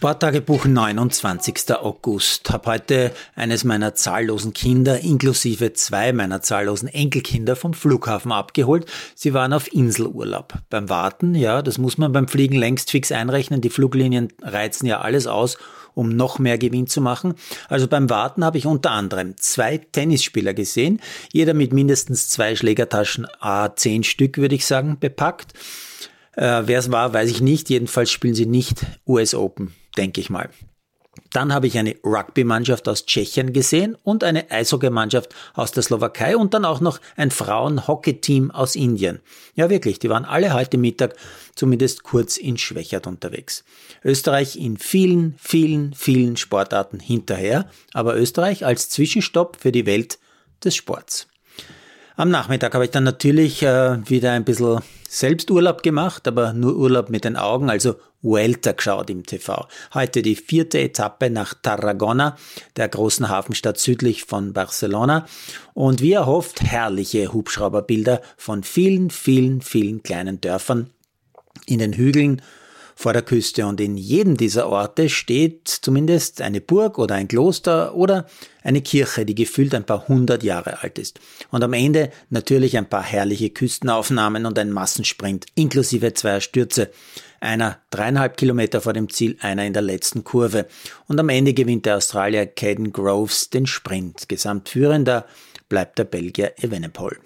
Sporttagebuch 29. August. Hab heute eines meiner zahllosen Kinder inklusive zwei meiner zahllosen Enkelkinder vom Flughafen abgeholt. Sie waren auf Inselurlaub. Beim Warten, ja, das muss man beim Fliegen längst fix einrechnen. Die Fluglinien reizen ja alles aus, um noch mehr Gewinn zu machen. Also beim Warten habe ich unter anderem zwei Tennisspieler gesehen, jeder mit mindestens zwei Schlägertaschen, a zehn Stück würde ich sagen, bepackt. Äh, Wer es war, weiß ich nicht. Jedenfalls spielen sie nicht US Open denke ich mal. Dann habe ich eine Rugby-Mannschaft aus Tschechien gesehen und eine Eishockey-Mannschaft aus der Slowakei und dann auch noch ein Frauen-Hockey-Team aus Indien. Ja, wirklich, die waren alle heute Mittag zumindest kurz in Schwächert unterwegs. Österreich in vielen, vielen, vielen Sportarten hinterher, aber Österreich als Zwischenstopp für die Welt des Sports. Am Nachmittag habe ich dann natürlich äh, wieder ein bisschen Selbsturlaub gemacht, aber nur Urlaub mit den Augen, also Vuelta geschaut im TV. Heute die vierte Etappe nach Tarragona, der großen Hafenstadt südlich von Barcelona. Und wie erhofft, herrliche Hubschrauberbilder von vielen, vielen, vielen kleinen Dörfern in den Hügeln vor der Küste und in jedem dieser Orte steht zumindest eine Burg oder ein Kloster oder eine Kirche, die gefühlt ein paar hundert Jahre alt ist. Und am Ende natürlich ein paar herrliche Küstenaufnahmen und ein Massensprint inklusive zweier Stürze. Einer dreieinhalb Kilometer vor dem Ziel, einer in der letzten Kurve. Und am Ende gewinnt der Australier Caden Groves den Sprint. Gesamtführender bleibt der Belgier Evenepoel.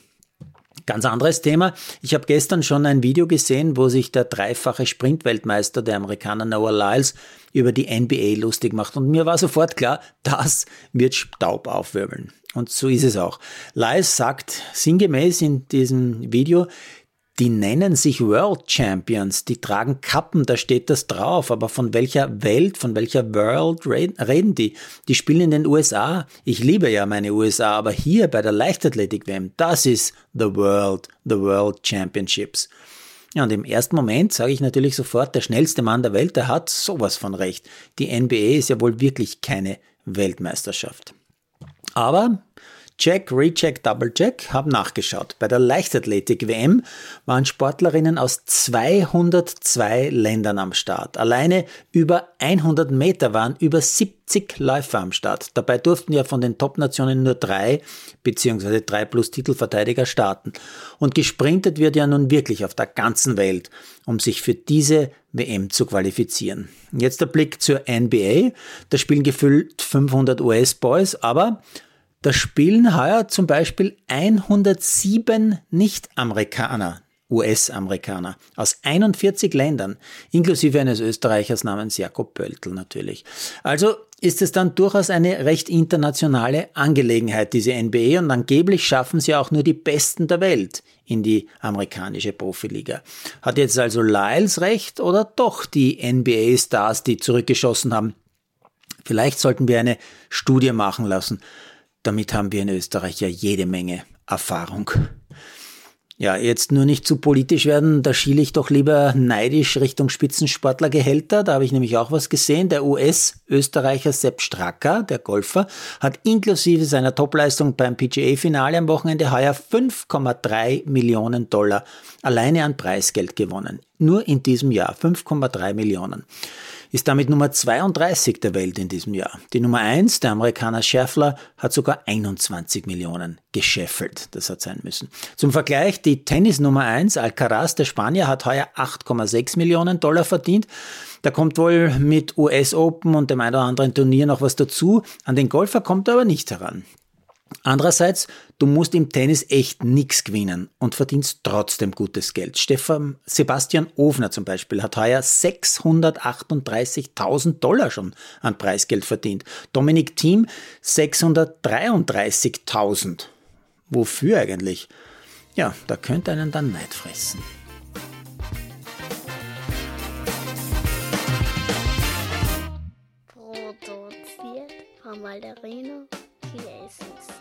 Ganz anderes Thema. Ich habe gestern schon ein Video gesehen, wo sich der dreifache Sprintweltmeister, der Amerikaner Noah Lyles, über die NBA lustig macht. Und mir war sofort klar, das wird Staub aufwirbeln. Und so ist es auch. Lyles sagt sinngemäß in diesem Video, die nennen sich World Champions, die tragen Kappen, da steht das drauf, aber von welcher Welt, von welcher World reden die? Die spielen in den USA. Ich liebe ja meine USA, aber hier bei der Leichtathletik-WM, das ist the World, the World Championships. Ja, und im ersten Moment sage ich natürlich sofort, der schnellste Mann der Welt, der hat sowas von recht. Die NBA ist ja wohl wirklich keine Weltmeisterschaft. Aber Check, Recheck, Double Check, habe nachgeschaut. Bei der Leichtathletik-WM waren Sportlerinnen aus 202 Ländern am Start. Alleine über 100 Meter waren über 70 Läufer am Start. Dabei durften ja von den Top-Nationen nur drei beziehungsweise drei plus Titelverteidiger starten. Und gesprintet wird ja nun wirklich auf der ganzen Welt, um sich für diese WM zu qualifizieren. Jetzt der Blick zur NBA. Da spielen gefüllt 500 US-Boys, aber da spielen heuer zum Beispiel 107 Nicht-Amerikaner, US-Amerikaner aus 41 Ländern, inklusive eines Österreichers namens Jakob Pöltl natürlich. Also ist es dann durchaus eine recht internationale Angelegenheit, diese NBA, und angeblich schaffen sie auch nur die Besten der Welt in die amerikanische Profiliga. Hat jetzt also Lyles recht oder doch die NBA-Stars, die zurückgeschossen haben? Vielleicht sollten wir eine Studie machen lassen damit haben wir in Österreich ja jede Menge Erfahrung. Ja, jetzt nur nicht zu politisch werden, da schiele ich doch lieber neidisch Richtung Spitzensportlergehälter. Da habe ich nämlich auch was gesehen. Der US-Österreicher Sepp Stracker, der Golfer, hat inklusive seiner Topleistung beim PGA-Finale am Wochenende heuer 5,3 Millionen Dollar alleine an Preisgeld gewonnen. Nur in diesem Jahr 5,3 Millionen ist damit Nummer 32 der Welt in diesem Jahr. Die Nummer 1, der Amerikaner Scheffler, hat sogar 21 Millionen gescheffelt. Das hat sein müssen. Zum Vergleich, die Tennis Nummer 1, Alcaraz, der Spanier, hat heuer 8,6 Millionen Dollar verdient. Da kommt wohl mit US Open und dem ein oder anderen Turnier noch was dazu. An den Golfer kommt er aber nicht heran. Andererseits, du musst im Tennis echt nichts gewinnen und verdienst trotzdem gutes Geld. Stefan Sebastian Ofner zum Beispiel hat heuer 638.000 Dollar schon an Preisgeld verdient. Dominik Thiem 633.000. Wofür eigentlich? Ja, da könnte einen dann Neid fressen. Produziert von Malderino Chiesens.